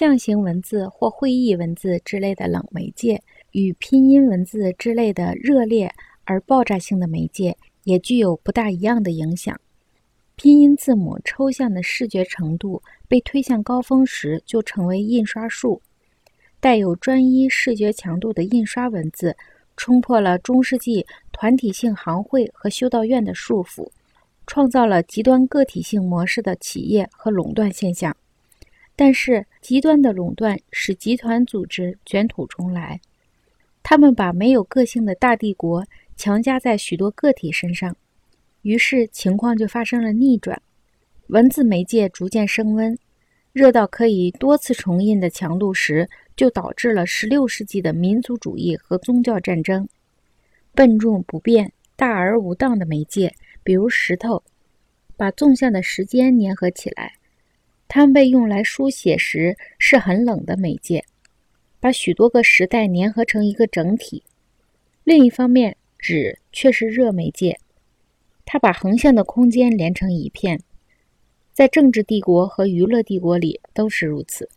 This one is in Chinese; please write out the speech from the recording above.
象形文字或会意文字之类的冷媒介，与拼音文字之类的热烈而爆炸性的媒介，也具有不大一样的影响。拼音字母抽象的视觉程度被推向高峰时，就成为印刷术。带有专一视觉强度的印刷文字，冲破了中世纪团体性行会和修道院的束缚，创造了极端个体性模式的企业和垄断现象。但是，极端的垄断使集团组织卷土重来。他们把没有个性的大帝国强加在许多个体身上，于是情况就发生了逆转。文字媒介逐渐升温，热到可以多次重印的强度时，就导致了16世纪的民族主义和宗教战争。笨重不变、大而无当的媒介，比如石头，把纵向的时间粘合起来。它们被用来书写时是很冷的媒介，把许多个时代粘合成一个整体。另一方面，纸却是热媒介，它把横向的空间连成一片，在政治帝国和娱乐帝国里都是如此。